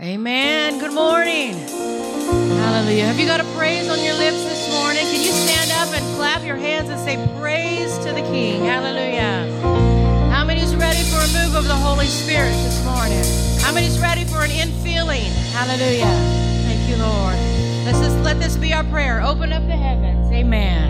Amen. Good morning. Hallelujah. Have you got a praise on your lips this morning? Can you stand up and clap your hands and say praise to the King? Hallelujah. How many's ready for a move of the Holy Spirit this morning? How many's ready for an infilling? Hallelujah. Thank you, Lord. Let's just let this be our prayer. Open up the heavens. Amen.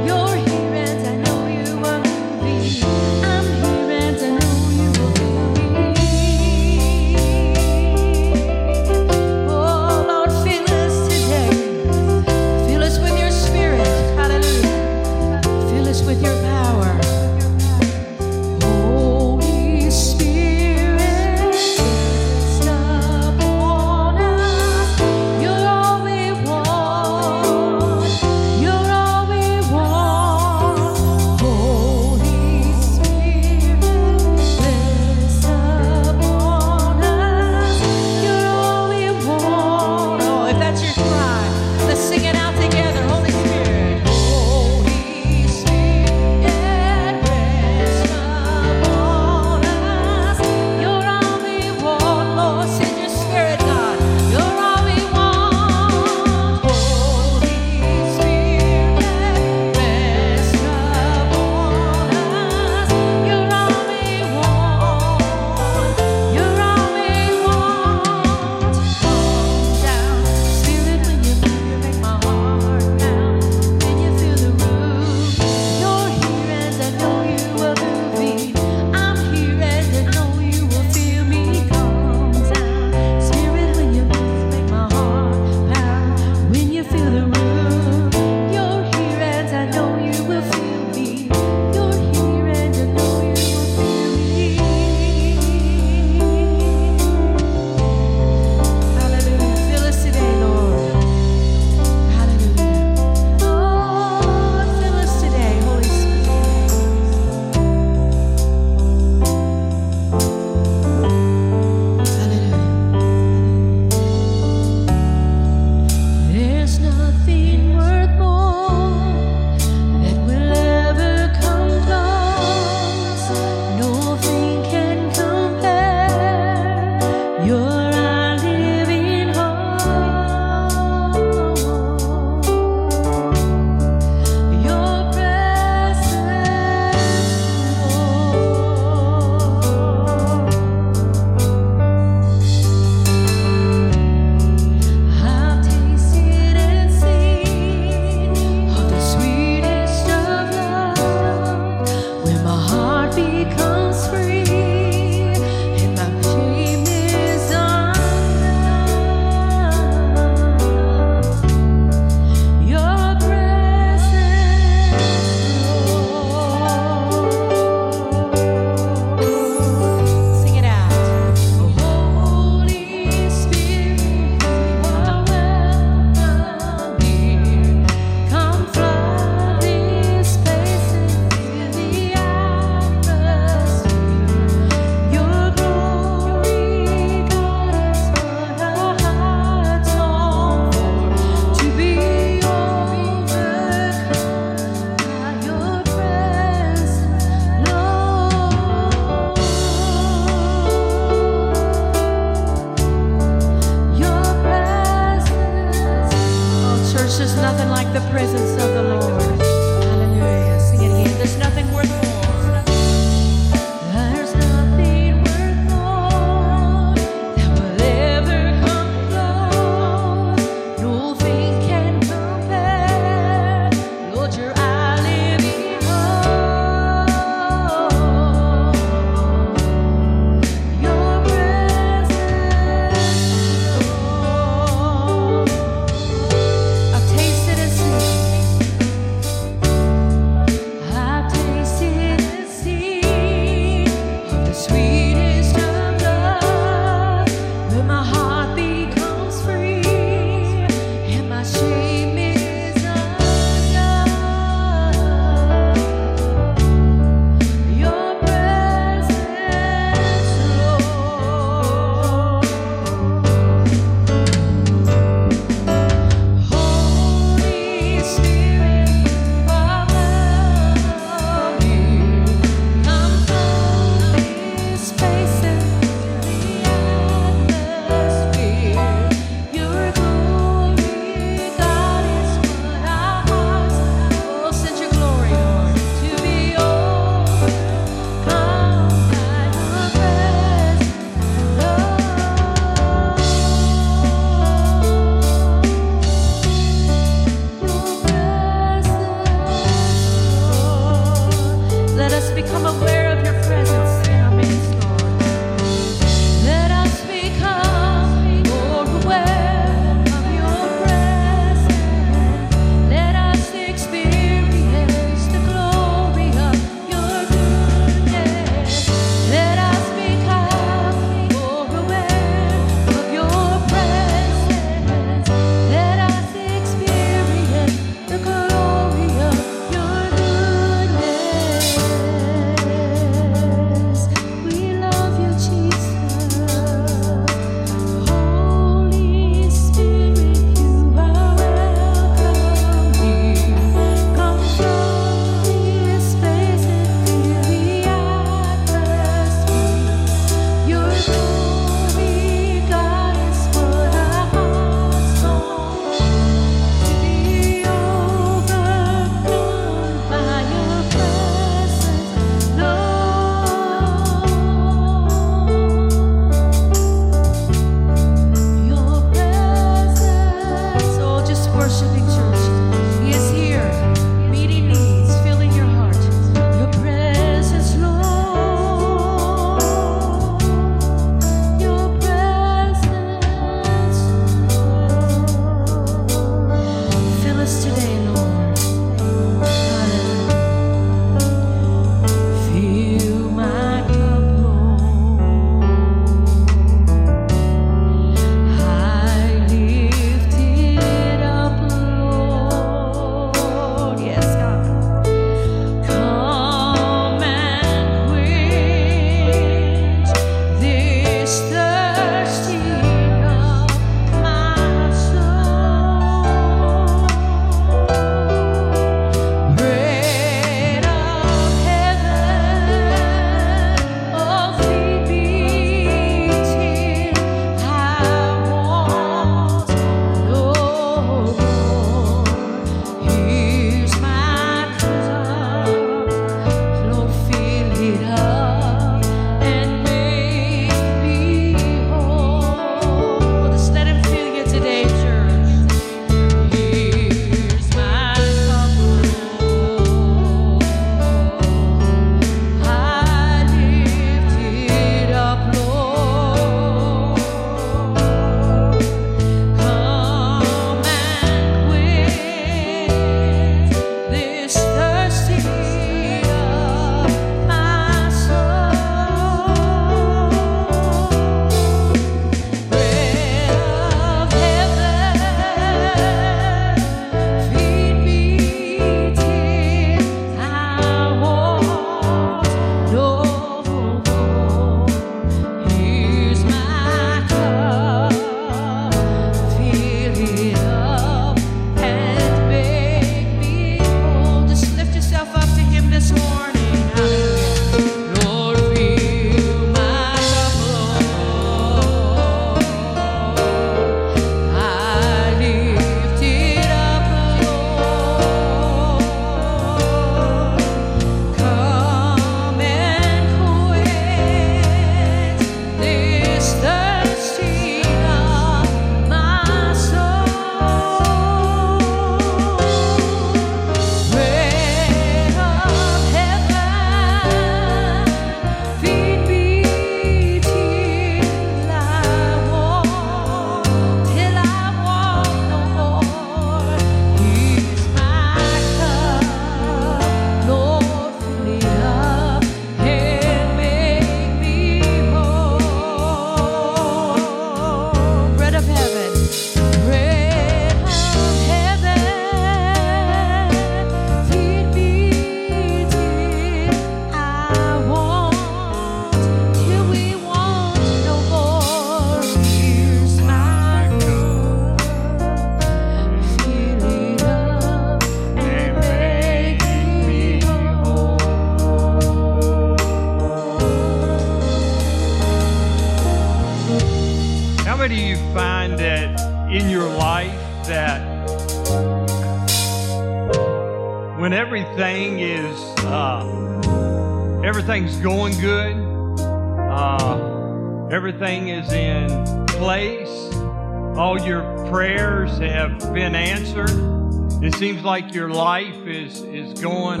Like your life is, is going,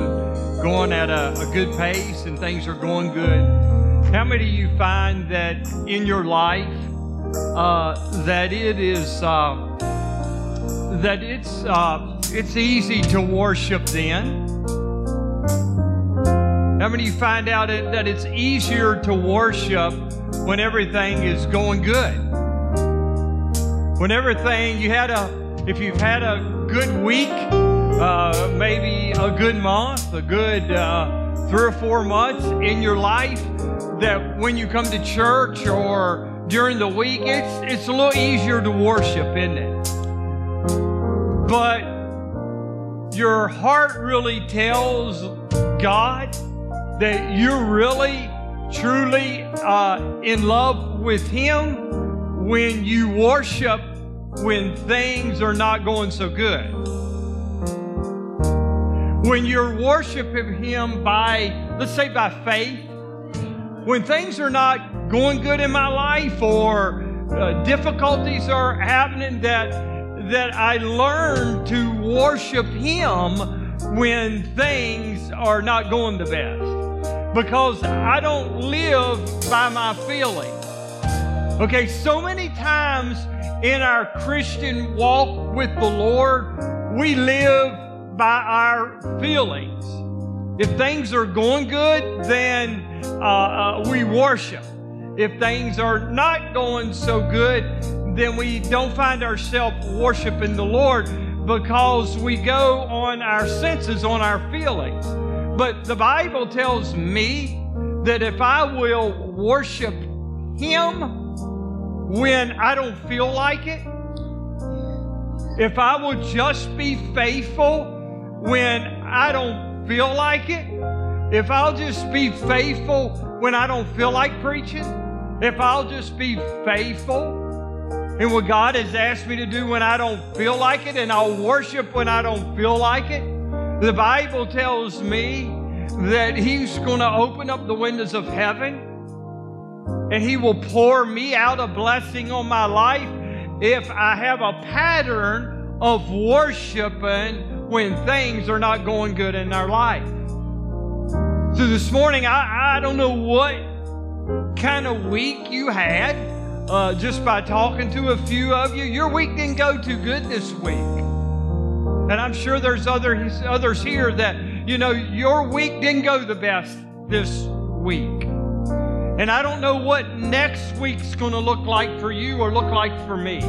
going at a, a good pace and things are going good. How many of you find that in your life uh, that it is uh, that it's uh, it's easy to worship then? How many of you find out that it's easier to worship when everything is going good? When everything, you had a, if you've had a good week, uh, maybe a good month, a good uh, three or four months in your life, that when you come to church or during the week, it's, it's a little easier to worship, isn't it? But your heart really tells God that you're really, truly uh, in love with Him when you worship when things are not going so good. When you're worshiping Him by, let's say, by faith, when things are not going good in my life or uh, difficulties are happening that that I learn to worship Him when things are not going the best because I don't live by my feelings. Okay, so many times in our Christian walk with the Lord, we live by our feelings. If things are going good, then uh, uh, we worship. If things are not going so good, then we don't find ourselves worshiping the Lord because we go on our senses, on our feelings. But the Bible tells me that if I will worship Him when I don't feel like it, if I will just be faithful when I don't feel like it, if I'll just be faithful when I don't feel like preaching, if I'll just be faithful in what God has asked me to do when I don't feel like it, and I'll worship when I don't feel like it, the Bible tells me that He's going to open up the windows of heaven and He will pour me out a blessing on my life if I have a pattern of worshiping when things are not going good in our life. So this morning, I, I don't know what kind of week you had uh, just by talking to a few of you. Your week didn't go too good this week. And I'm sure there's other, others here that, you know, your week didn't go the best this week. And I don't know what next week's going to look like for you or look like for me.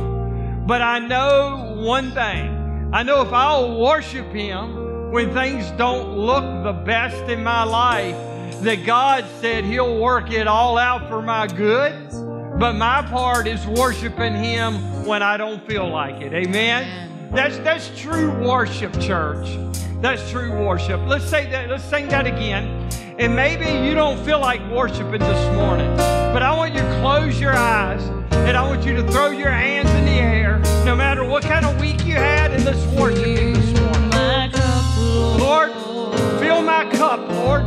But I know one thing. I know if I'll worship Him when things don't look the best in my life, that God said He'll work it all out for my good. But my part is worshiping Him when I don't feel like it. Amen. That's that's true worship, church. That's true worship. Let's say that. Let's sing that again. And maybe you don't feel like worshiping this morning, but I want you to close your eyes and I want you to throw your hands in no matter what kind of week you had, in let's worship this morning. Lord, fill my cup, Lord,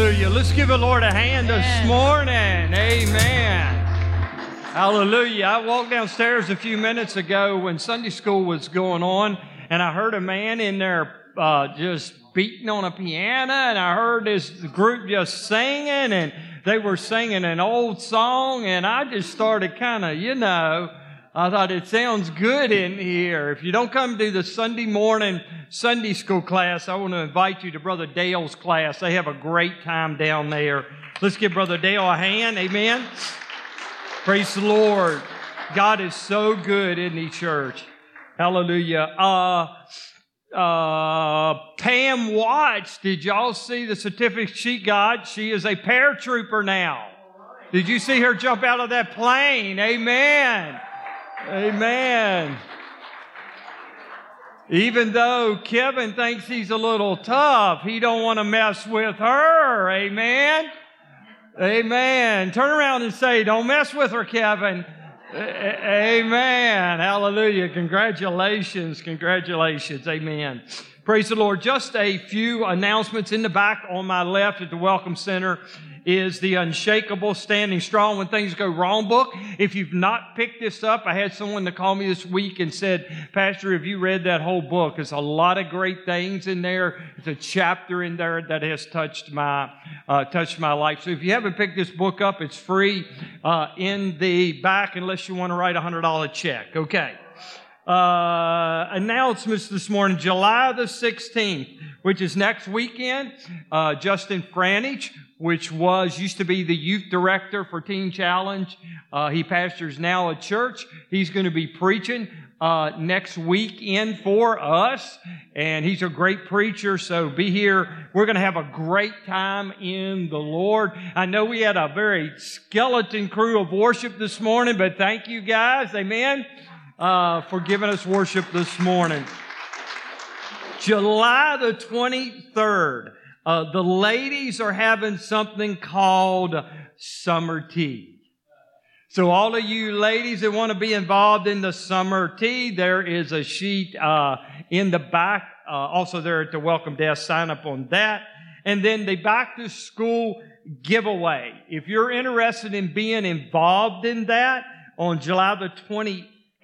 Let's give the Lord a hand this morning. Amen. Hallelujah. I walked downstairs a few minutes ago when Sunday school was going on, and I heard a man in there uh, just beating on a piano, and I heard this group just singing, and they were singing an old song, and I just started kind of, you know, I thought it sounds good in here. If you don't come to the Sunday morning Sunday school class, I want to invite you to Brother Dale's class. They have a great time down there. Let's give Brother Dale a hand. Amen. Praise the Lord. God is so good, in the church? Hallelujah. Uh, uh, Pam Watts, did y'all see the certificate she got? She is a paratrooper now. Did you see her jump out of that plane? Amen. Amen. Even though Kevin thinks he's a little tough, he don't want to mess with her. Amen. Amen. Turn around and say, don't mess with her, Kevin. Amen. Hallelujah. Congratulations. Congratulations. Amen. Praise the Lord. Just a few announcements in the back on my left at the Welcome Center is the Unshakable Standing Strong When Things Go Wrong book. If you've not picked this up, I had someone to call me this week and said, Pastor, have you read that whole book? There's a lot of great things in there. It's a chapter in there that has touched my, uh, touched my life. So if you haven't picked this book up, it's free, uh, in the back unless you want to write a hundred dollar check. Okay. Uh, announcements this morning, July the 16th, which is next weekend. Uh, Justin Franich which was used to be the youth director for Teen Challenge. Uh, he pastors now a church. He's going to be preaching uh, next weekend for us, and he's a great preacher. So be here. We're going to have a great time in the Lord. I know we had a very skeleton crew of worship this morning, but thank you guys, Amen, uh, for giving us worship this morning. July the 23rd. Uh, the ladies are having something called summer tea. So all of you ladies that want to be involved in the summer tea, there is a sheet uh, in the back. Uh, also there at the welcome desk. Sign up on that. And then the back to school giveaway. If you're interested in being involved in that on July the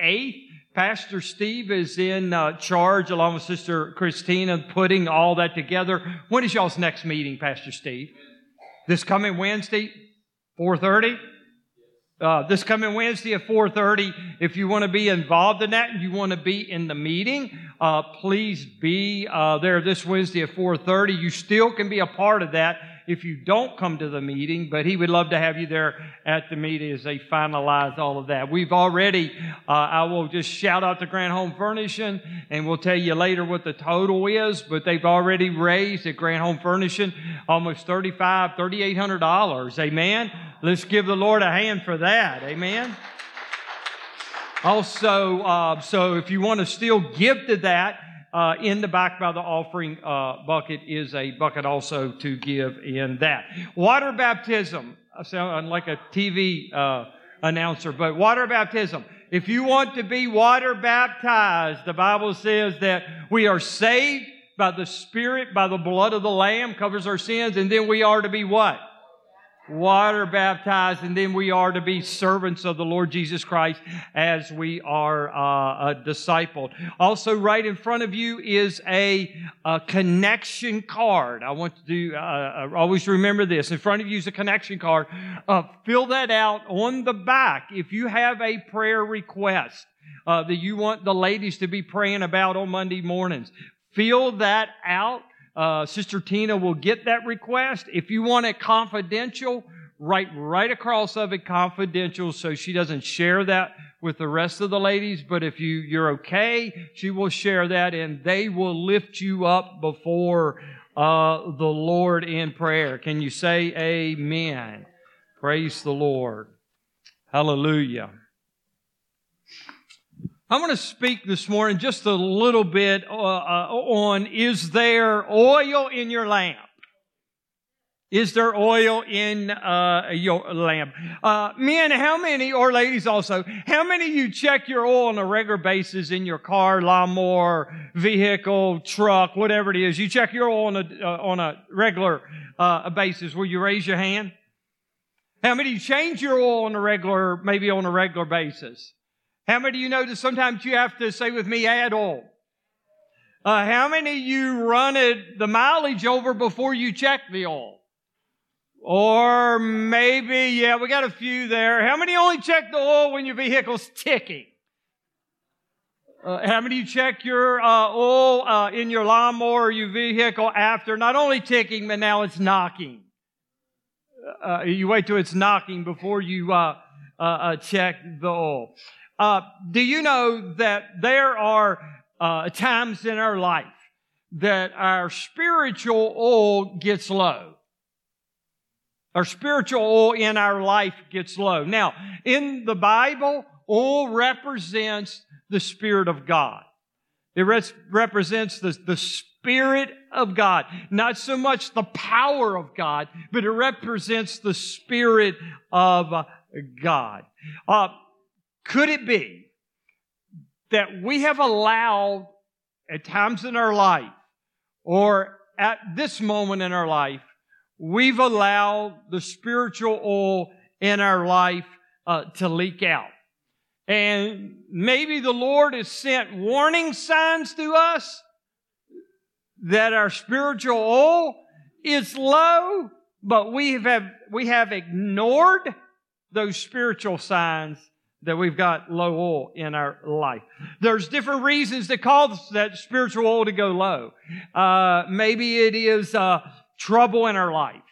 28th, Pastor Steve is in uh, charge along with Sister Christina putting all that together. When is y'all's next meeting, Pastor Steve? This coming Wednesday, 4.30? Uh, this coming Wednesday at 4.30. If you want to be involved in that and you want to be in the meeting, uh, please be uh, there this Wednesday at 4.30. You still can be a part of that if you don't come to the meeting, but he would love to have you there at the meeting as they finalize all of that. We've already, uh, I will just shout out to Grand Home Furnishing and we'll tell you later what the total is, but they've already raised at Grand Home Furnishing almost $3,500, $3,800. Amen. Let's give the Lord a hand for that. Amen. Also, uh, so if you want to still give to that, uh, in the back by the offering uh, bucket is a bucket also to give in that. Water baptism. I sound like a TV uh, announcer, but water baptism. If you want to be water baptized, the Bible says that we are saved by the Spirit, by the blood of the Lamb, covers our sins, and then we are to be what? Water baptized, and then we are to be servants of the Lord Jesus Christ as we are uh, discipled. Also, right in front of you is a, a connection card. I want to uh, uh, always remember this. In front of you is a connection card. Uh, fill that out on the back if you have a prayer request. Uh, that you want the ladies to be praying about on Monday mornings. Fill that out uh, Sister Tina will get that request. If you want it confidential, write right across of it confidential so she doesn't share that with the rest of the ladies. But if you, you're okay, she will share that and they will lift you up before uh, the Lord in prayer. Can you say amen? Praise the Lord. Hallelujah. I'm going to speak this morning just a little bit uh, uh, on is there oil in your lamp? Is there oil in uh, your lamp? Uh, men, how many, or ladies also, how many you check your oil on a regular basis in your car, lawnmower, vehicle, truck, whatever it is? You check your oil on a, uh, on a regular uh, basis. Will you raise your hand? How many change your oil on a regular, maybe on a regular basis? How many of you know that sometimes you have to say with me, add oil? Uh, how many of you run it, the mileage over before you check the oil? Or maybe, yeah, we got a few there. How many only check the oil when your vehicle's ticking? Uh, how many you check your uh, oil uh, in your lawnmower or your vehicle after not only ticking, but now it's knocking? Uh, you wait till it's knocking before you uh, uh, check the oil. Do you know that there are uh, times in our life that our spiritual oil gets low. Our spiritual oil in our life gets low. Now, in the Bible, oil represents the Spirit of God. It res- represents the, the Spirit of God. Not so much the power of God, but it represents the Spirit of God. Uh, could it be that we have allowed at times in our life or at this moment in our life, we've allowed the spiritual oil in our life uh, to leak out. And maybe the Lord has sent warning signs to us that our spiritual oil is low, but we have, we have ignored those spiritual signs that we've got low oil in our life. There's different reasons that cause that spiritual oil to go low. Uh, maybe it is uh, trouble in our life.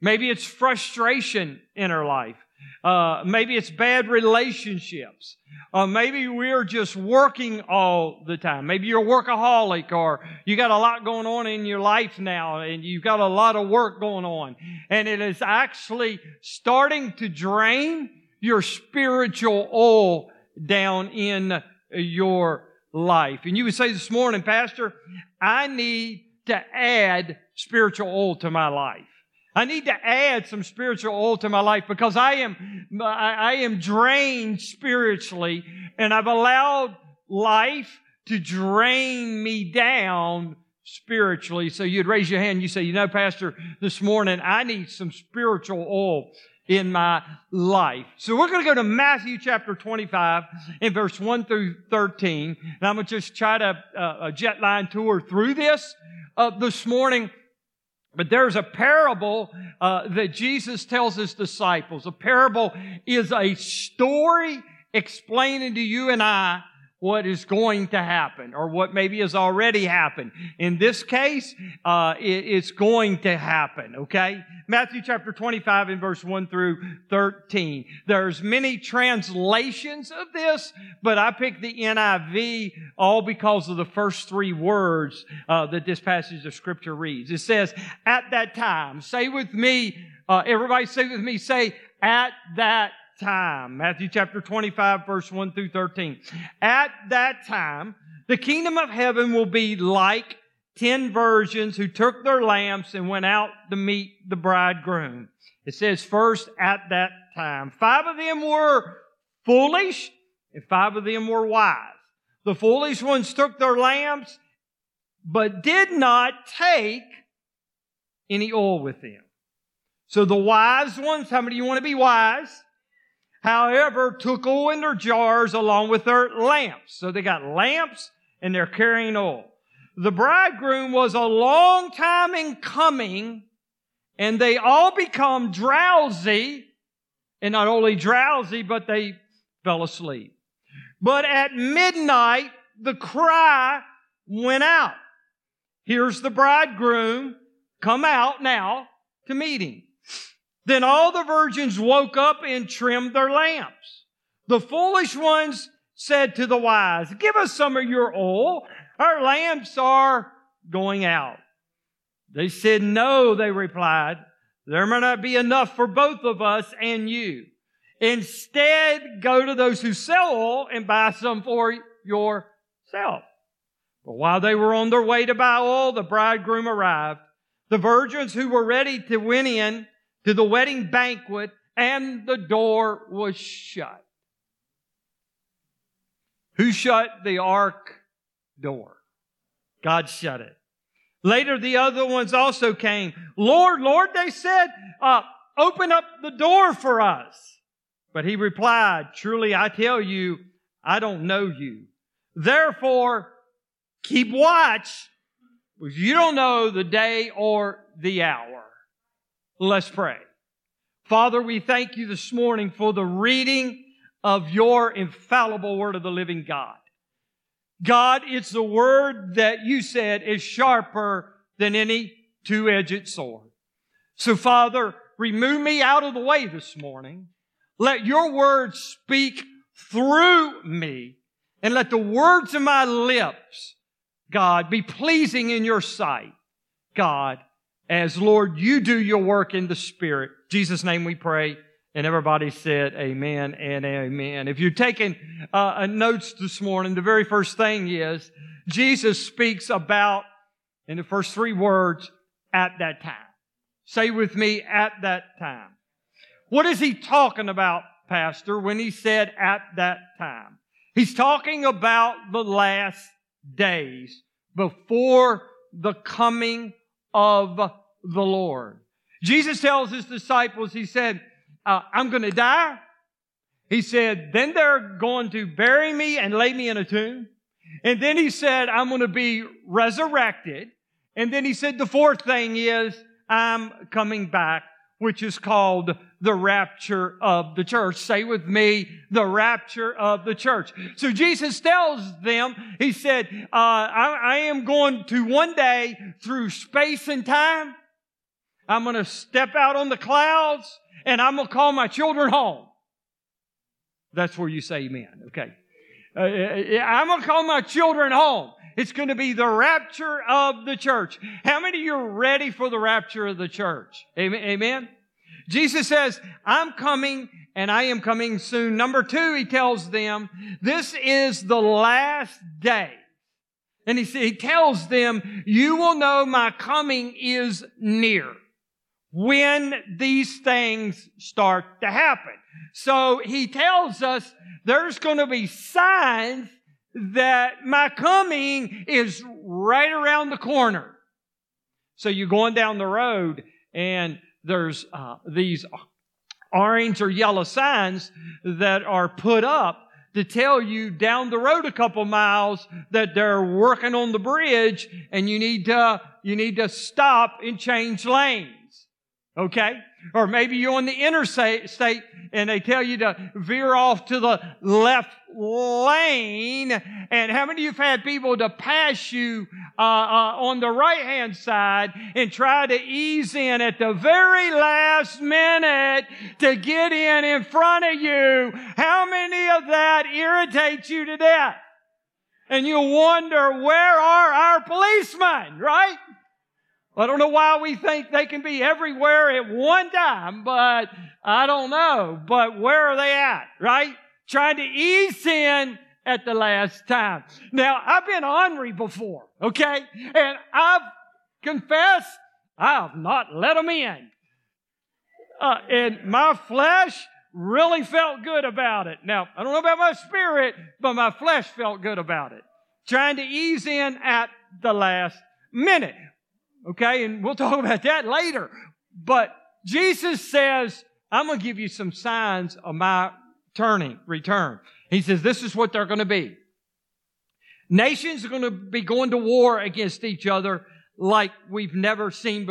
Maybe it's frustration in our life. Uh, maybe it's bad relationships. Uh, maybe we're just working all the time. Maybe you're a workaholic or you got a lot going on in your life now and you've got a lot of work going on. And it is actually starting to drain your spiritual oil down in your life. And you would say this morning, Pastor, I need to add spiritual oil to my life. I need to add some spiritual oil to my life because I am, I am drained spiritually and I've allowed life to drain me down spiritually. So you'd raise your hand. You say, you know, Pastor, this morning I need some spiritual oil in my life. So we're going to go to Matthew chapter 25 in verse 1 through 13. And I'm going to just try to uh, a jet line tour through this uh, this morning. But there's a parable uh, that Jesus tells his disciples. A parable is a story explaining to you and I what is going to happen or what maybe has already happened. In this case, uh, it, it's going to happen, okay? Matthew chapter 25 and verse 1 through 13. There's many translations of this, but I picked the NIV all because of the first three words uh, that this passage of scripture reads. It says, at that time, say with me, uh, everybody say with me, say, at that time. Matthew chapter 25, verse 1 through 13. At that time, the kingdom of heaven will be like ten virgins who took their lamps and went out to meet the bridegroom. It says first at that time. Five of them were foolish and five of them were wise. The foolish ones took their lamps, but did not take any oil with them. So the wise ones, how many of you want to be wise? However, took oil in their jars along with their lamps. So they got lamps and they're carrying oil. The bridegroom was a long time in coming and they all become drowsy and not only drowsy, but they fell asleep. But at midnight, the cry went out. Here's the bridegroom come out now to meet him. Then all the virgins woke up and trimmed their lamps. The foolish ones said to the wise, give us some of your oil. Our lamps are going out. They said, no, they replied. There may not be enough for both of us and you. Instead, go to those who sell oil and buy some for yourself. But while they were on their way to buy oil, the bridegroom arrived. the virgins who were ready to went in to the wedding banquet and the door was shut. Who shut the ark door? God shut it. Later, the other ones also came. Lord, Lord, they said, uh, open up the door for us. But he replied, truly I tell you, I don't know you. Therefore, keep watch, because you don't know the day or the hour. Let's pray. Father, we thank you this morning for the reading of your infallible word of the living God. God, it's the word that you said is sharper than any two-edged sword. So Father, remove me out of the way this morning. Let your word speak through me and let the words of my lips, God, be pleasing in your sight. God, as Lord, you do your work in the Spirit. In Jesus' name we pray. And everybody said amen and amen. If you're taking uh, notes this morning, the very first thing is Jesus speaks about, in the first three words, at that time. Say with me, at that time. What is he talking about, Pastor, when he said at that time? He's talking about the last days before the coming of the Lord. Jesus tells his disciples, he said, uh, I'm going to die. He said, then they're going to bury me and lay me in a tomb. And then he said, I'm going to be resurrected. And then he said, the fourth thing is, I'm coming back, which is called the rapture of the church. Say with me, the rapture of the church. So Jesus tells them, He said, uh, I, I am going to one day through space and time. I'm going to step out on the clouds and I'm going to call my children home. That's where you say amen. Okay. Uh, I'm going to call my children home. It's going to be the rapture of the church. How many of you are ready for the rapture of the church? Amen. Amen. Jesus says, I'm coming and I am coming soon. Number two, he tells them, this is the last day. And he, he tells them, you will know my coming is near when these things start to happen. So he tells us there's going to be signs that my coming is right around the corner. So you're going down the road and there's uh, these orange or yellow signs that are put up to tell you down the road a couple miles that they're working on the bridge and you need to you need to stop and change lanes Okay? Or maybe you're on the interstate and they tell you to veer off to the left lane. And how many of you have had people to pass you uh, uh, on the right hand side and try to ease in at the very last minute to get in in front of you? How many of that irritates you to death? And you wonder, where are our policemen, right? I don't know why we think they can be everywhere at one time, but I don't know. But where are they at, right? Trying to ease in at the last time. Now, I've been ornery before, okay? And I've confessed I've not let them in. Uh, and my flesh really felt good about it. Now, I don't know about my spirit, but my flesh felt good about it. Trying to ease in at the last minute. Okay, and we'll talk about that later. But Jesus says, I'm going to give you some signs of my turning, return. He says, this is what they're going to be. Nations are going to be going to war against each other like we've never seen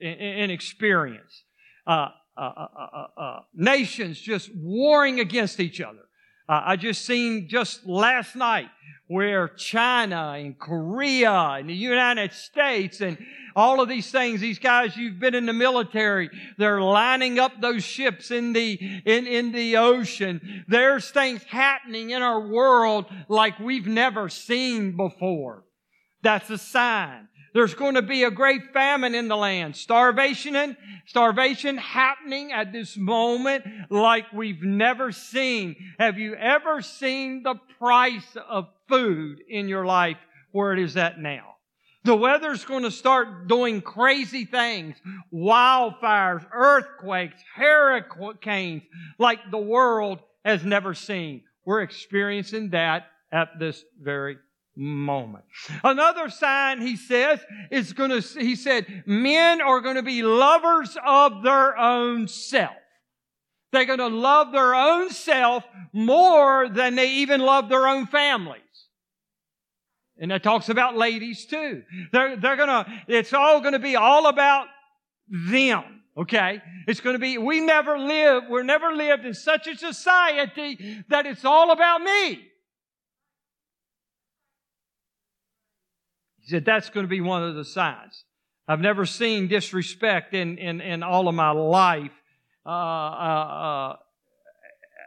in experience. Uh uh uh, uh, uh, uh, nations just warring against each other. Uh, I just seen just last night where China and Korea and the United States and all of these things, these guys, you've been in the military, they're lining up those ships in the, in, in the ocean. There's things happening in our world like we've never seen before. That's a sign. There's going to be a great famine in the land. Starvation and starvation happening at this moment like we've never seen. Have you ever seen the price of food in your life where it is at now? The weather's going to start doing crazy things. Wildfires, earthquakes, hurricanes like the world has never seen. We're experiencing that at this very moment. Another sign, he says, is going to, he said, men are going to be lovers of their own self. They're going to love their own self more than they even love their own families. And that talks about ladies too. They're, they're gonna, it's all gonna be all about them. Okay? It's gonna be, we never live, we're never lived in such a society that it's all about me. He said that's going to be one of the signs. I've never seen disrespect in, in, in all of my life. Uh, uh, uh,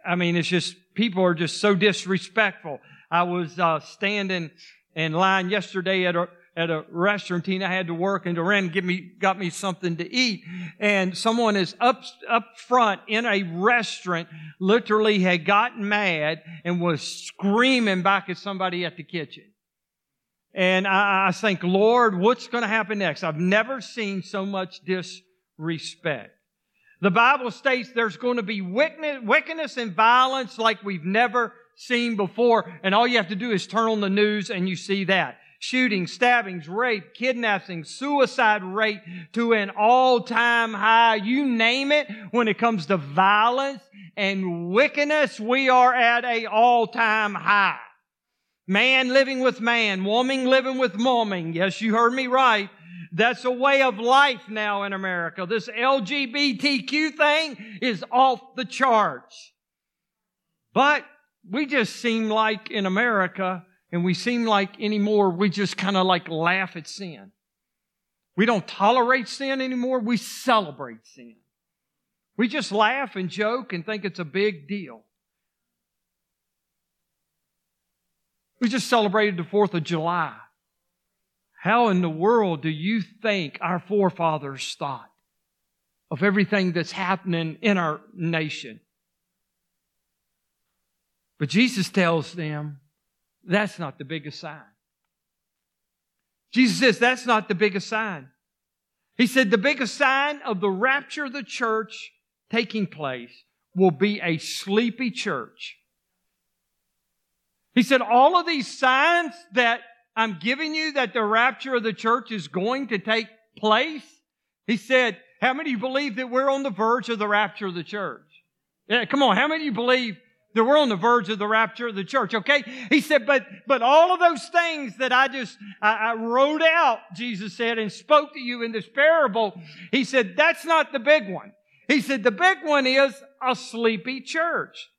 I mean, it's just, people are just so disrespectful. I was uh, standing in line yesterday at a, at a restaurant. Tina had to work and ran give me, got me something to eat. And someone is up, up front in a restaurant literally had gotten mad and was screaming back at somebody at the kitchen. And I, I think, Lord, what's going to happen next? I've never seen so much disrespect. The Bible states there's going to be wickedness and violence like we've never seen before. And all you have to do is turn on the news and you see that. Shootings, stabbings, rape, kidnapping, suicide rate to an all-time high. You name it. When it comes to violence and wickedness, we are at a all-time high. Man living with man, woman living with woman. Yes, you heard me right. That's a way of life now in America. This LGBTQ thing is off the charts. But we just seem like in America, and we seem like anymore, we just kind of like laugh at sin. We don't tolerate sin anymore. We celebrate sin. We just laugh and joke and think it's a big deal. We just celebrated the 4th of July. How in the world do you think our forefathers thought of everything that's happening in our nation? But Jesus tells them that's not the biggest sign. Jesus says that's not the biggest sign. He said the biggest sign of the rapture of the church taking place will be a sleepy church he said, all of these signs that I'm giving you that the rapture of the church is going to take place. He said, how many believe that we're on the verge of the rapture of the church? Yeah, come on. How many you believe that we're on the verge of the rapture of the church? Okay. He said, but, but all of those things that I just, I, I wrote out, Jesus said, and spoke to you in this parable, he said, that's not the big one. He said, the big one is a sleepy church.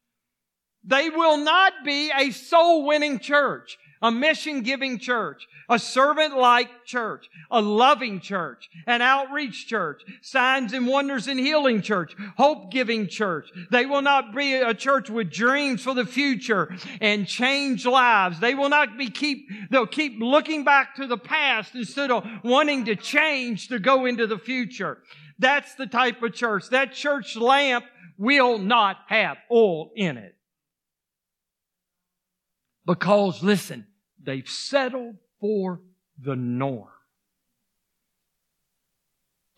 They will not be a soul winning church, a mission giving church, a servant like church, a loving church, an outreach church, signs and wonders and healing church, hope giving church. They will not be a church with dreams for the future and change lives. They will not be keep, they'll keep looking back to the past instead of wanting to change to go into the future. That's the type of church. That church lamp will not have oil in it. Because, listen, they've settled for the norm.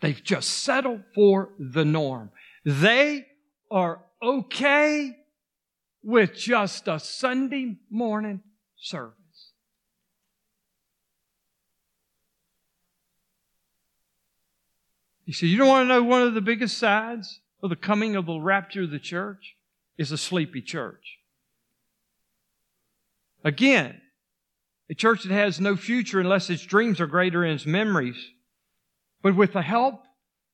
They've just settled for the norm. They are okay with just a Sunday morning service. You see, you don't want to know one of the biggest sides of the coming of the rapture of the church is a sleepy church. Again, a church that has no future unless its dreams are greater than its memories. But with the help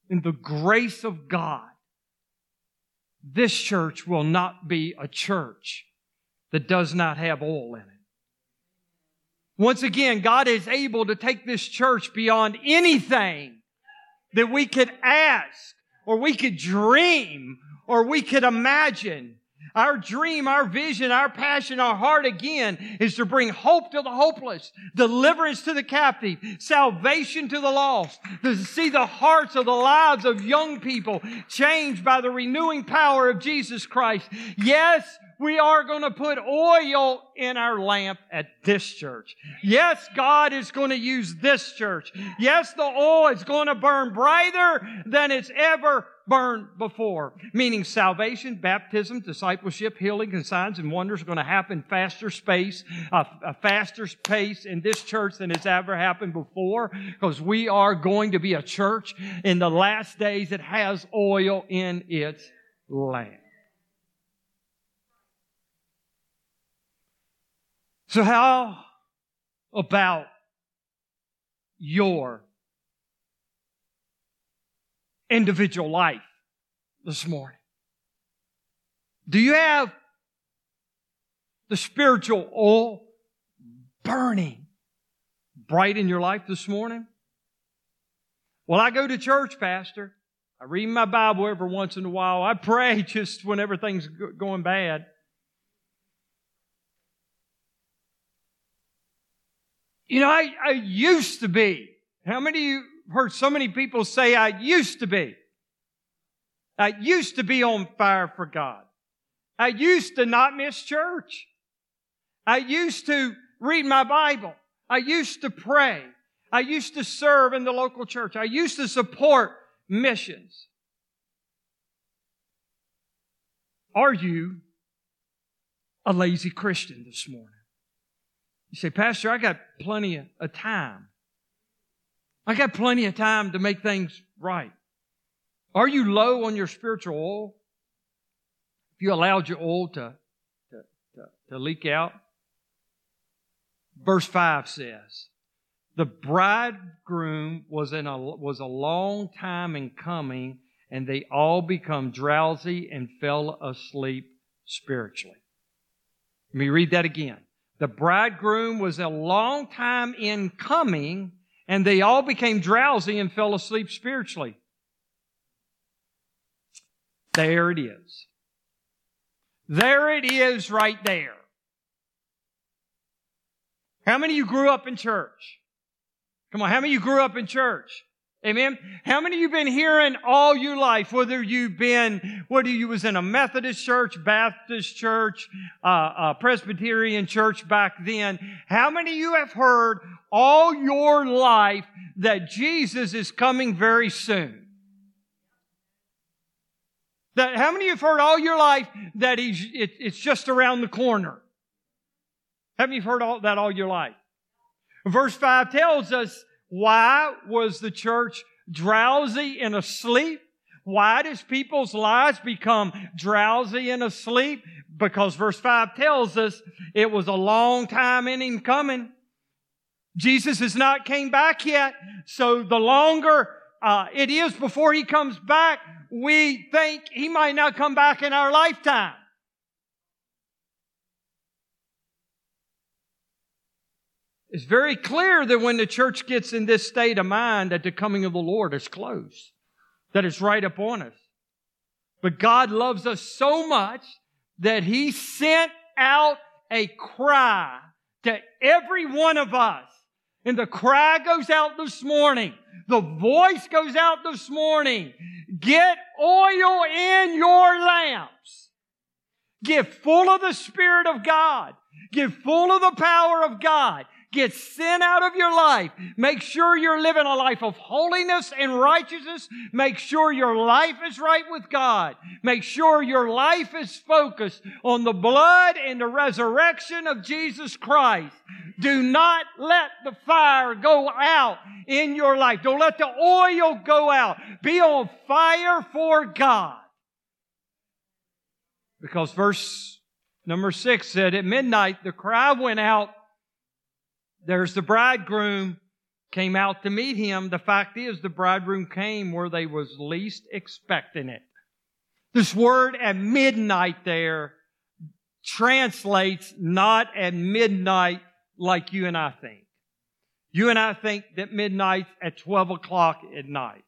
and the grace of God, this church will not be a church that does not have oil in it. Once again, God is able to take this church beyond anything that we could ask or we could dream or we could imagine. Our dream, our vision, our passion, our heart again is to bring hope to the hopeless, deliverance to the captive, salvation to the lost, to see the hearts of the lives of young people changed by the renewing power of Jesus Christ. Yes, we are going to put oil in our lamp at this church. Yes, God is going to use this church. Yes, the oil is going to burn brighter than it's ever burned before. Meaning salvation, baptism, discipleship, healing, and signs and wonders are going to happen faster space, a, faster pace in this church than it's ever happened before because we are going to be a church in the last days that has oil in its lamp. So, how about your individual life this morning? Do you have the spiritual oil burning bright in your life this morning? Well, I go to church, Pastor. I read my Bible every once in a while. I pray just when everything's going bad. You know, I, I used to be. How many of you heard so many people say, I used to be? I used to be on fire for God. I used to not miss church. I used to read my Bible. I used to pray. I used to serve in the local church. I used to support missions. Are you a lazy Christian this morning? You say, Pastor, I got plenty of time. I got plenty of time to make things right. Are you low on your spiritual oil? If you allowed your oil to, to, to, to leak out? Verse 5 says, The bridegroom was, in a, was a long time in coming, and they all become drowsy and fell asleep spiritually. Let me read that again. The bridegroom was a long time in coming, and they all became drowsy and fell asleep spiritually. There it is. There it is right there. How many of you grew up in church? Come on, how many of you grew up in church? Amen. How many of you been hearing all your life, whether you've been, whether you was in a Methodist church, Baptist church, uh, Presbyterian church back then, how many of you have heard all your life that Jesus is coming very soon? That, how many of you have heard all your life that he's, it, it's just around the corner? Haven't you heard all that all your life? Verse 5 tells us why was the church drowsy and asleep? Why does people's lives become drowsy and asleep? Because verse 5 tells us it was a long time in him coming. Jesus has not came back yet. So the longer uh, it is before he comes back, we think he might not come back in our lifetime. It's very clear that when the church gets in this state of mind that the coming of the Lord is close, that it's right upon us. But God loves us so much that He sent out a cry to every one of us. And the cry goes out this morning. The voice goes out this morning. Get oil in your lamps. Get full of the Spirit of God. Get full of the power of God. Get sin out of your life. Make sure you're living a life of holiness and righteousness. Make sure your life is right with God. Make sure your life is focused on the blood and the resurrection of Jesus Christ. Do not let the fire go out in your life. Don't let the oil go out. Be on fire for God. Because verse number six said, At midnight the cry went out there's the bridegroom came out to meet him. The fact is, the bridegroom came where they was least expecting it. This word at midnight there translates not at midnight like you and I think. You and I think that midnight's at 12 o'clock at night.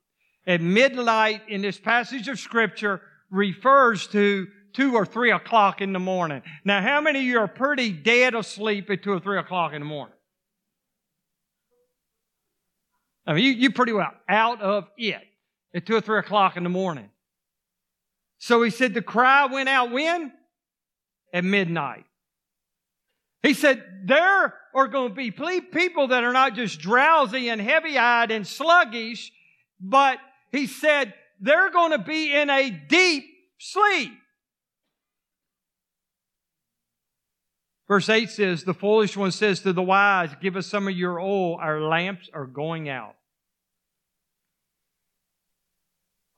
At midnight in this passage of scripture refers to two or three o'clock in the morning. Now, how many of you are pretty dead asleep at two or three o'clock in the morning? I mean, you, you pretty well out of it at two or three o'clock in the morning. So he said the cry went out when? at midnight. He said, there are going to be people that are not just drowsy and heavy eyed and sluggish, but he said, they're going to be in a deep sleep. Verse 8 says, The foolish one says to the wise, Give us some of your oil, our lamps are going out.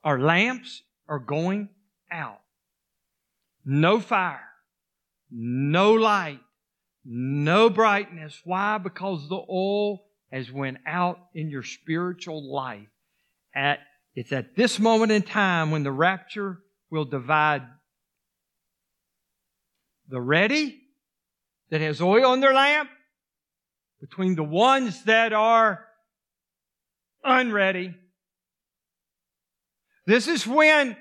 Our lamps are going out. No fire, no light, no brightness. Why? Because the oil has went out in your spiritual life. At, it's at this moment in time when the rapture will divide the ready that has oil in their lamp between the ones that are unready. This is when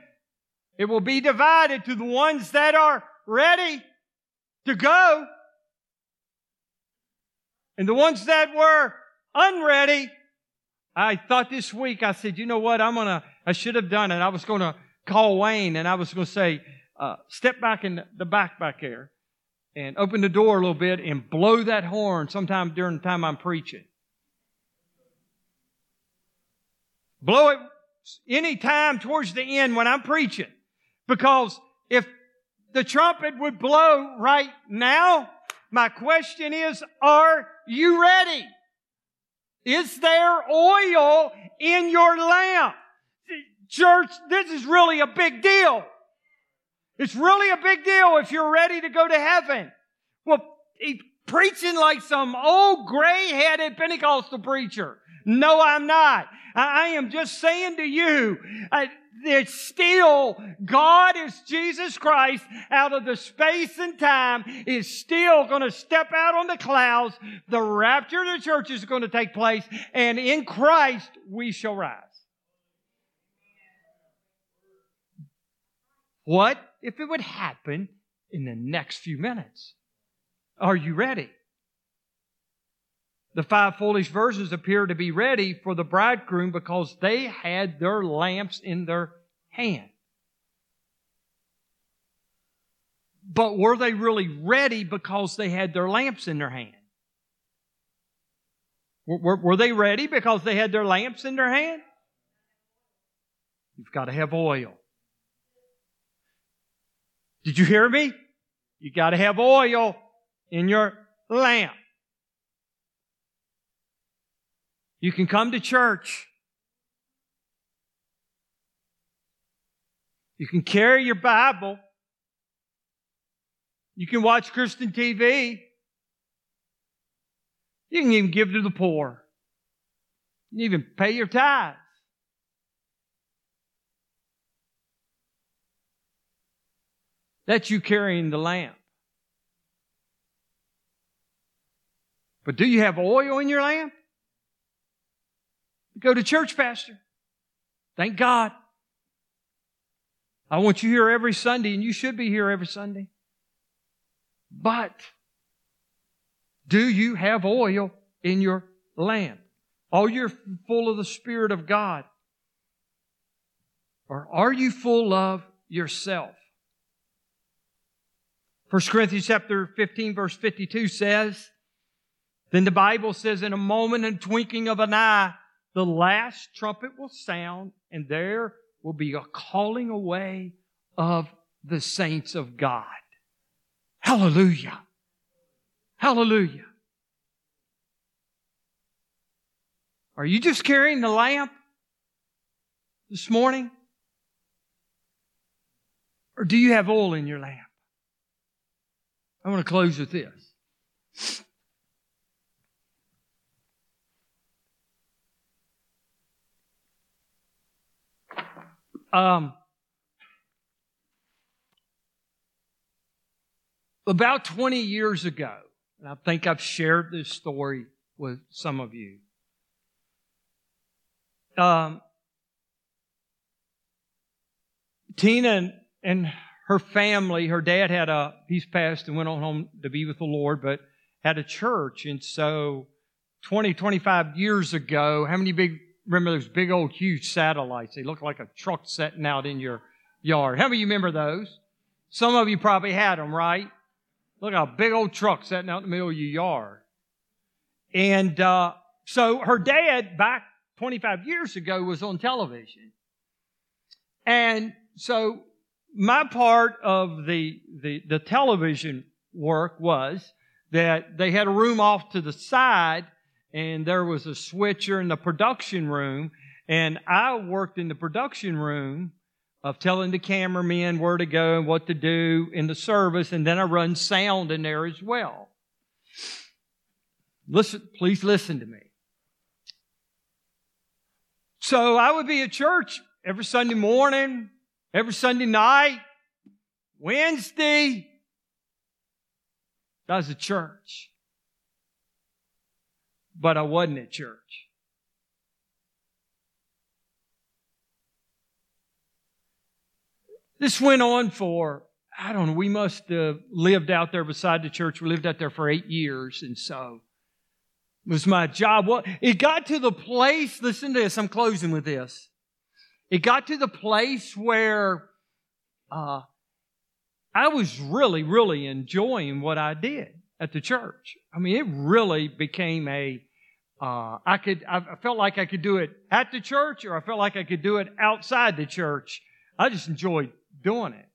it will be divided to the ones that are ready to go and the ones that were unready. I thought this week, I said, you know what? I'm going to, I should have done it. I was going to call Wayne and I was going to say, uh, step back in the back back there and open the door a little bit and blow that horn sometime during the time I'm preaching. Blow it any time towards the end when I'm preaching. Because if the trumpet would blow right now, my question is, are you ready? Is there oil in your lamp? Church, this is really a big deal. It's really a big deal if you're ready to go to heaven. Well, he's preaching like some old gray-headed Pentecostal preacher. No, I'm not. I am just saying to you, uh, that still God is Jesus Christ out of the space and time is still going to step out on the clouds. The rapture of the church is going to take place and in Christ we shall rise. What if it would happen in the next few minutes? Are you ready? The five foolish virgins appear to be ready for the bridegroom because they had their lamps in their hand. But were they really ready because they had their lamps in their hand? Were, were, they ready because they had their lamps in their hand? You've got to have oil. Did you hear me? You got to have oil in your lamp. You can come to church. You can carry your Bible. You can watch Christian TV. You can even give to the poor. You can even pay your tithes. That's you carrying the lamp. But do you have oil in your lamp? Go to church, Pastor. Thank God. I want you here every Sunday, and you should be here every Sunday. But do you have oil in your lamp? Are you full of the Spirit of God? Or are you full of yourself? 1 Corinthians chapter 15 verse 52 says, then the Bible says, in a moment and twinkling of an eye, the last trumpet will sound, and there will be a calling away of the saints of God. Hallelujah. Hallelujah. Are you just carrying the lamp this morning? Or do you have oil in your lamp? I want to close with this. Um, about 20 years ago, and I think I've shared this story with some of you. Um, Tina and, and her family, her dad had a, he's passed and went on home to be with the Lord, but had a church. And so 20, 25 years ago, how many big remember those big old huge satellites? They look like a truck setting out in your yard. How many of you remember those? Some of you probably had them, right? Look at a big old truck sitting out in the middle of your yard. And uh, so her dad, back 25 years ago, was on television. And so my part of the, the, the television work was that they had a room off to the side and there was a switcher in the production room and I worked in the production room of telling the cameramen where to go and what to do in the service, and then I run sound in there as well. Listen, please listen to me. So I would be at church every Sunday morning, every Sunday night, Wednesday. That was a church. But I wasn't at church. This went on for, I don't know, we must have lived out there beside the church. We lived out there for eight years. And so it was my job. Well, it got to the place, listen to this, I'm closing with this. It got to the place where uh, I was really, really enjoying what I did at the church. I mean, it really became a. Uh, I could, I felt like I could do it at the church or I felt like I could do it outside the church. I just enjoyed doing it.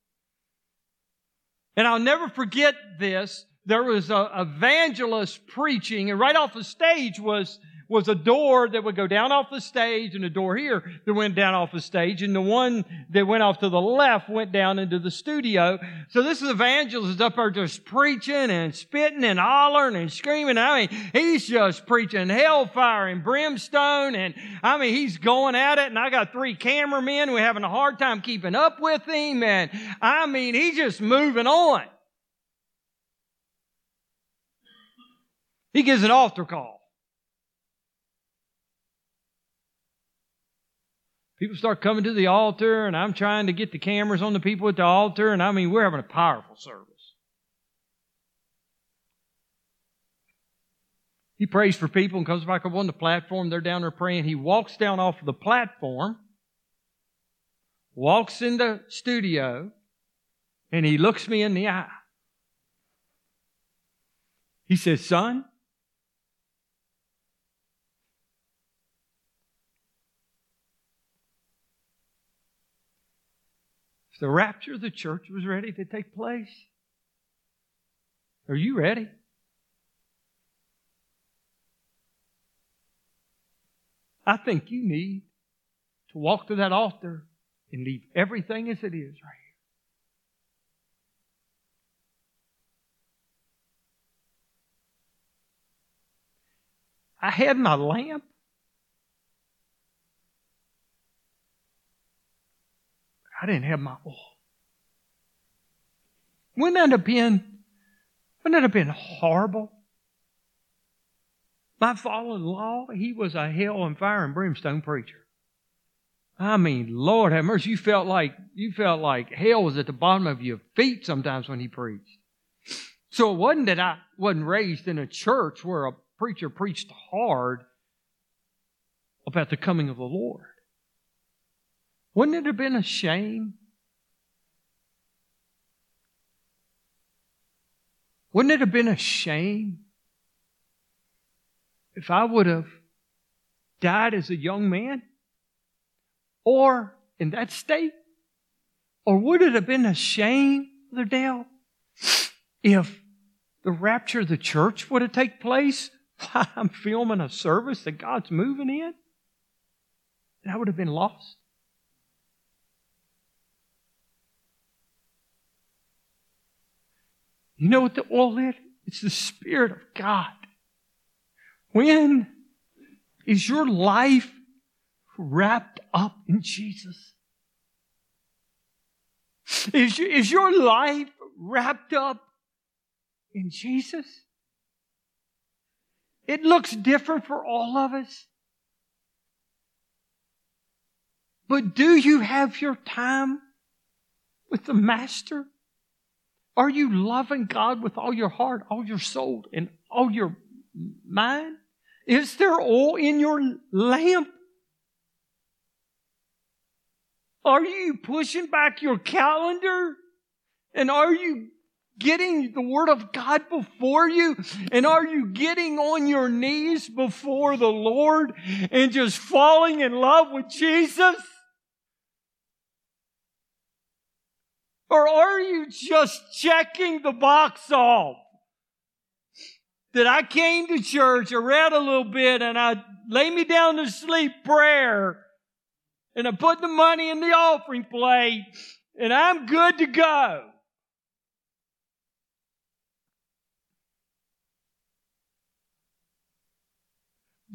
And I'll never forget this. There was a evangelist preaching, and right off the stage was was a door that would go down off the stage and a door here that went down off the stage and the one that went off to the left went down into the studio. So this evangelist is up there just preaching and spitting and hollering and screaming. I mean, he's just preaching hellfire and brimstone and I mean, he's going at it and I got three cameramen. We're having a hard time keeping up with him and I mean, he's just moving on. He gives an altar call. People start coming to the altar, and I'm trying to get the cameras on the people at the altar, and I mean, we're having a powerful service. He prays for people and comes back up on the platform. They're down there praying. He walks down off of the platform, walks in the studio, and he looks me in the eye. He says, Son, the rapture of the church was ready to take place. Are you ready? I think you need to walk to that altar and leave everything as it is right here. I had my lamp I didn't have my oil. Wouldn't that have been, wouldn't that have been horrible? My father-in-law, he was a hell and fire and brimstone preacher. I mean, Lord have mercy, you felt like you felt like hell was at the bottom of your feet sometimes when he preached. So it wasn't that I wasn't raised in a church where a preacher preached hard about the coming of the Lord. Wouldn't it have been a shame? Wouldn't it have been a shame if I would have died as a young man or in that state? Or would it have been a shame, Brother Dale, if the rapture of the church would have taken place? while I'm filming a service that God's moving in. And I would have been lost. You know what the oil is? It's the Spirit of God. When is your life wrapped up in Jesus? Is, is your life wrapped up in Jesus? It looks different for all of us. But do you have your time with the Master? Are you loving God with all your heart, all your soul, and all your mind? Is there oil in your lamp? Are you pushing back your calendar? And are you getting the Word of God before you? And are you getting on your knees before the Lord and just falling in love with Jesus? Or are you just checking the box off? That I came to church, I read a little bit, and I lay me down to sleep prayer, and I put the money in the offering plate, and I'm good to go.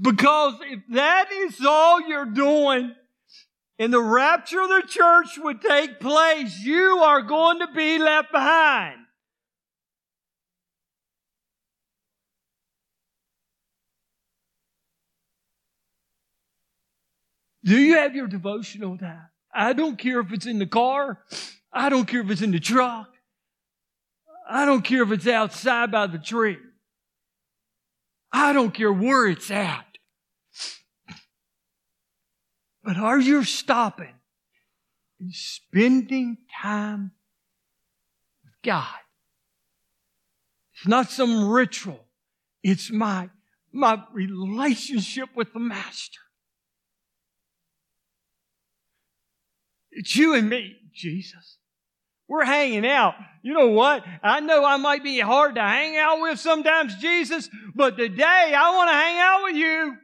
Because if that is all you're doing, and the rapture of the church would take place, you are going to be left behind. Do you have your devotional time? I don't care if it's in the car. I don't care if it's in the truck. I don't care if it's outside by the tree. I don't care where it's at. But are you stopping and spending time with God? It's not some ritual. It's my, my relationship with the Master. It's you and me, Jesus. We're hanging out. You know what? I know I might be hard to hang out with sometimes, Jesus, but today I want to hang out with you.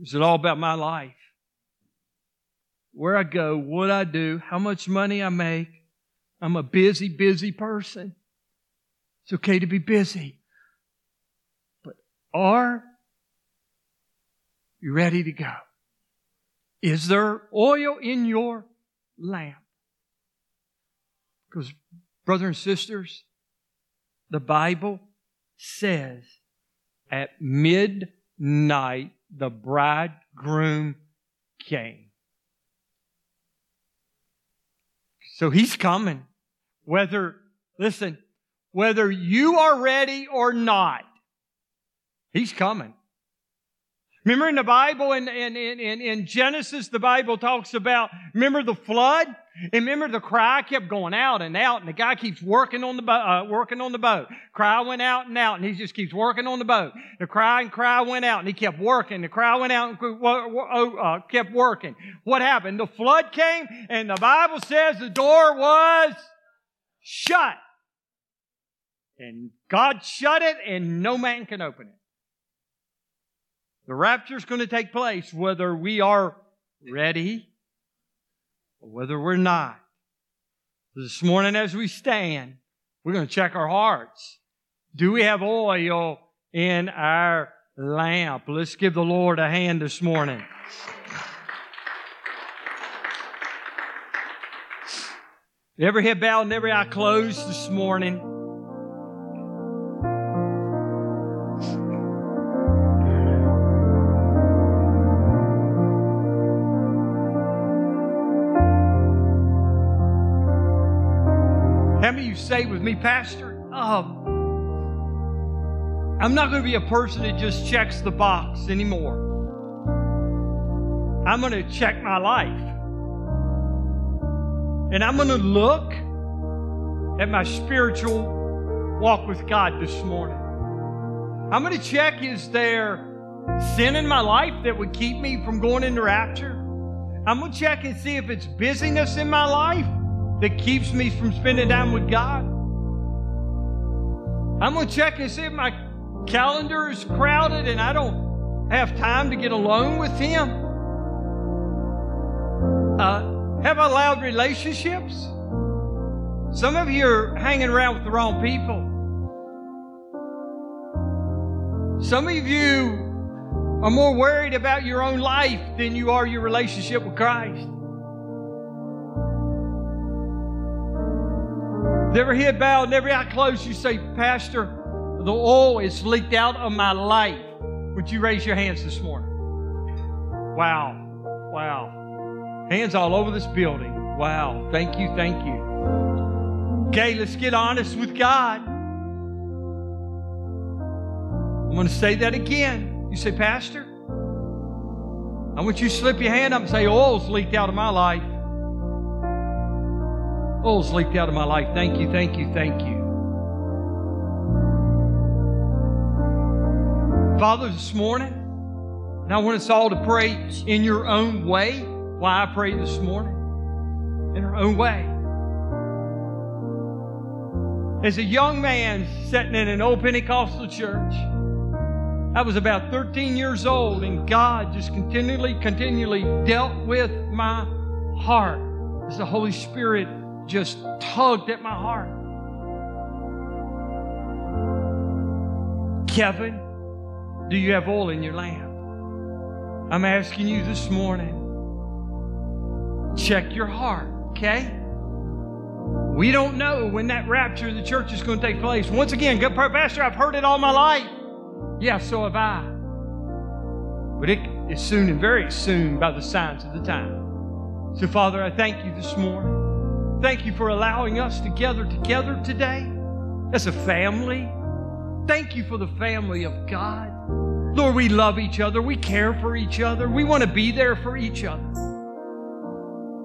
Is it all about my life? Where I go, what I do, how much money I make. I'm a busy, busy person. It's okay to be busy. But are you ready to go? Is there oil in your lamp? Because, brothers and sisters, the Bible says at midnight the bridegroom came. So he's coming. Whether, listen, whether you are ready or not, he's coming. Remember in the Bible, in, in, in, in Genesis, the Bible talks about, remember the flood? And remember the cry kept going out and out, and the guy keeps working on the boat, uh, working on the boat. Cry went out and out, and he just keeps working on the boat. The cry and cry went out, and he kept working. The cry went out and uh, kept working. What happened? The flood came, and the Bible says the door was shut. And God shut it, and no man can open it. The rapture is going to take place whether we are ready or whether we're not. This morning, as we stand, we're going to check our hearts. Do we have oil in our lamp? Let's give the Lord a hand this morning. Every head bowed and every eye closed this morning. Say with me, Pastor, um, I'm not going to be a person that just checks the box anymore. I'm going to check my life. And I'm going to look at my spiritual walk with God this morning. I'm going to check is there sin in my life that would keep me from going into rapture? I'm going to check and see if it's busyness in my life that keeps me from spending time with God. I'm going to check and see if my calendar is crowded and I don't have time to get alone with Him. Uh, have I allowed relationships? Some of you are hanging around with the wrong people. Some of you are more worried about your own life than you are your relationship with Christ. Never head bowed, every eye closed. You say, Pastor, the oil is leaked out of my life. Would you raise your hands this morning? Wow. Wow. Hands all over this building. Wow. Thank you. Thank you. Okay, let's get honest with God. I'm going to say that again. You say, Pastor, I want you to slip your hand up and say, Oil's leaked out of my life. Oh, Oil's leaked out of my life. Thank you, thank you, thank you. Father, this morning, and I want us all to pray in your own way. Why I pray this morning? In our own way. As a young man sitting in an old Pentecostal church, I was about 13 years old, and God just continually, continually dealt with my heart as the Holy Spirit just tugged at my heart. Kevin, do you have oil in your lamp? I'm asking you this morning, check your heart, okay? We don't know when that rapture of the church is going to take place. Once again, good Pastor, I've heard it all my life. Yeah, so have I. But it is soon and very soon by the signs of the time. So, Father, I thank you this morning. Thank you for allowing us to gather together today as a family. Thank you for the family of God. Lord, we love each other. We care for each other. We want to be there for each other.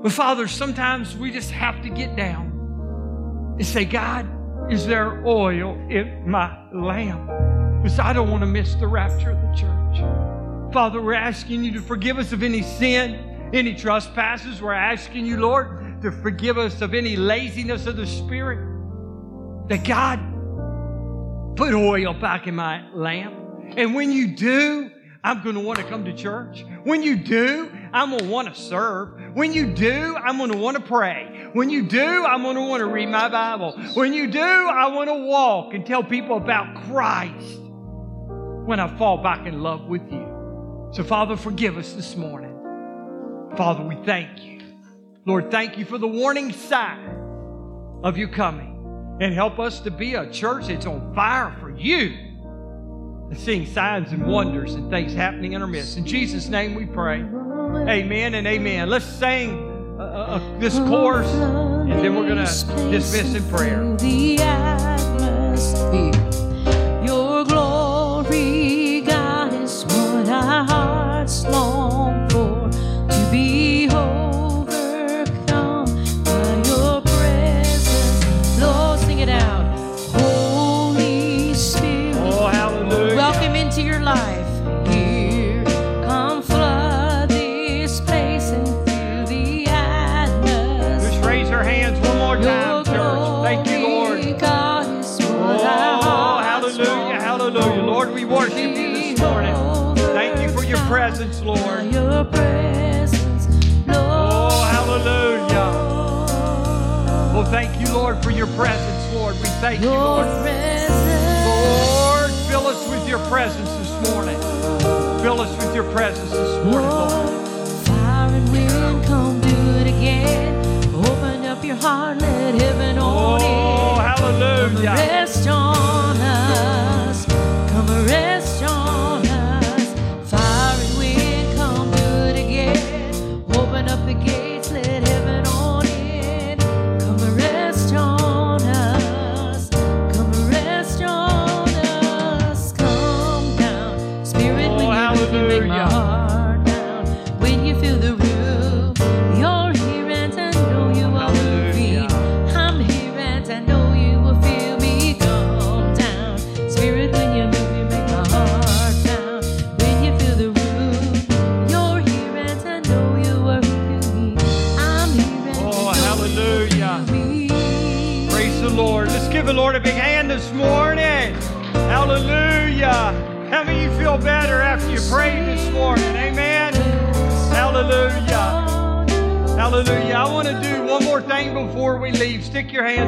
But Father, sometimes we just have to get down and say, God, is there oil in my lamp? Because I don't want to miss the rapture of the church. Father, we're asking you to forgive us of any sin, any trespasses. We're asking you, Lord, to forgive us of any laziness of the Spirit. That God, put oil back in my lamp. And when you do, I'm going to want to come to church. When you do, I'm going to want to serve. When you do, I'm going to want to pray. When you do, I'm going to want to read my Bible. When you do, I want to walk and tell people about Christ when I fall back in love with you. So, Father, forgive us this morning. Father, we thank you. Lord, thank you for the warning sign of you coming. And help us to be a church that's on fire for you and seeing signs and wonders and things happening in our midst. In Jesus' name we pray. Amen and amen. Let's sing uh, uh, this chorus and then we're going to dismiss in prayer. Oh, thank you, Lord, for your presence, Lord. We thank you, Lord. presence. Lord, fill us with your presence this morning. Fill us with your presence this morning, Lord. Fire and wind, come do it again. Open up your heart, let heaven on Oh, hallelujah.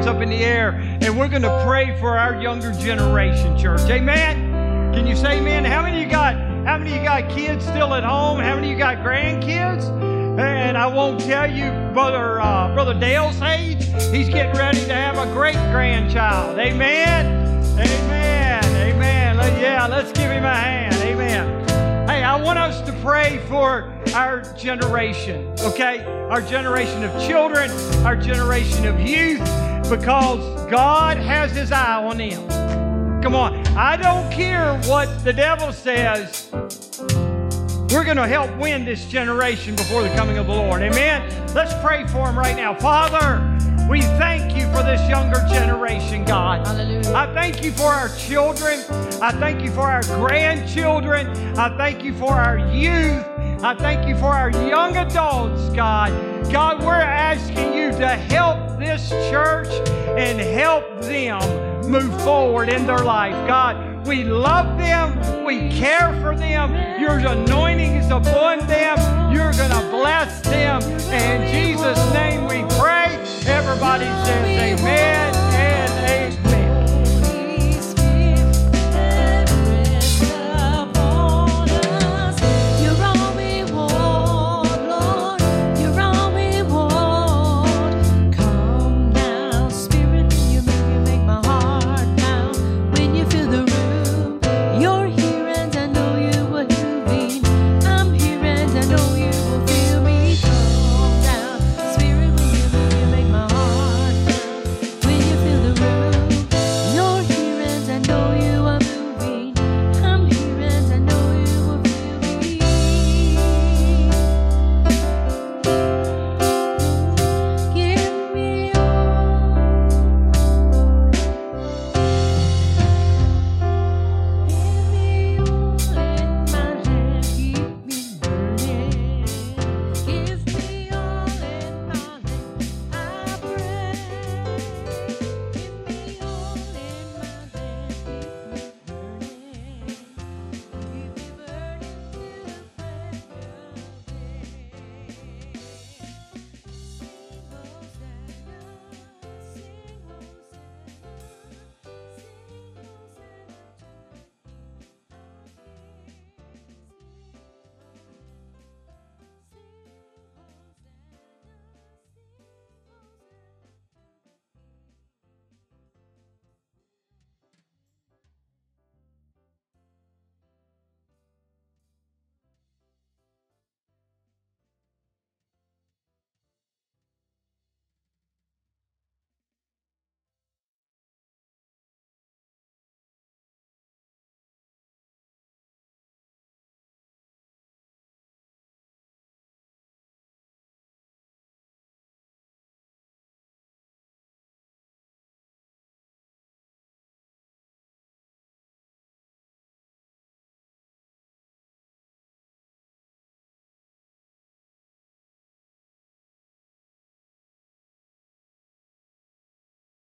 Hands up in the air and we're going to pray for our younger generation, church. Amen. Can you say amen? How many you got how many you got kids still at home? How many you got grandkids? And I won't tell you, brother uh, brother Dale's age. He's getting ready to have a great grandchild. Amen. Amen. Amen. Yeah, let's give him a hand. Amen. Hey, I want us to pray for our generation, okay? Our generation of children, our generation of youth, because God has his eye on them. Come on. I don't care what the devil says. we're going to help win this generation before the coming of the Lord. Amen. Let's pray for them right now. Father, we thank you for this younger generation, God. Hallelujah. I thank you for our children. I thank you for our grandchildren. I thank you for our youth. I thank you for our young adults, God. God, we're asking you to help this church and help them move forward in their life. God, we love them. We care for them. Your anointing is upon them. You're going to bless them. In Jesus' name we pray. Everybody says amen.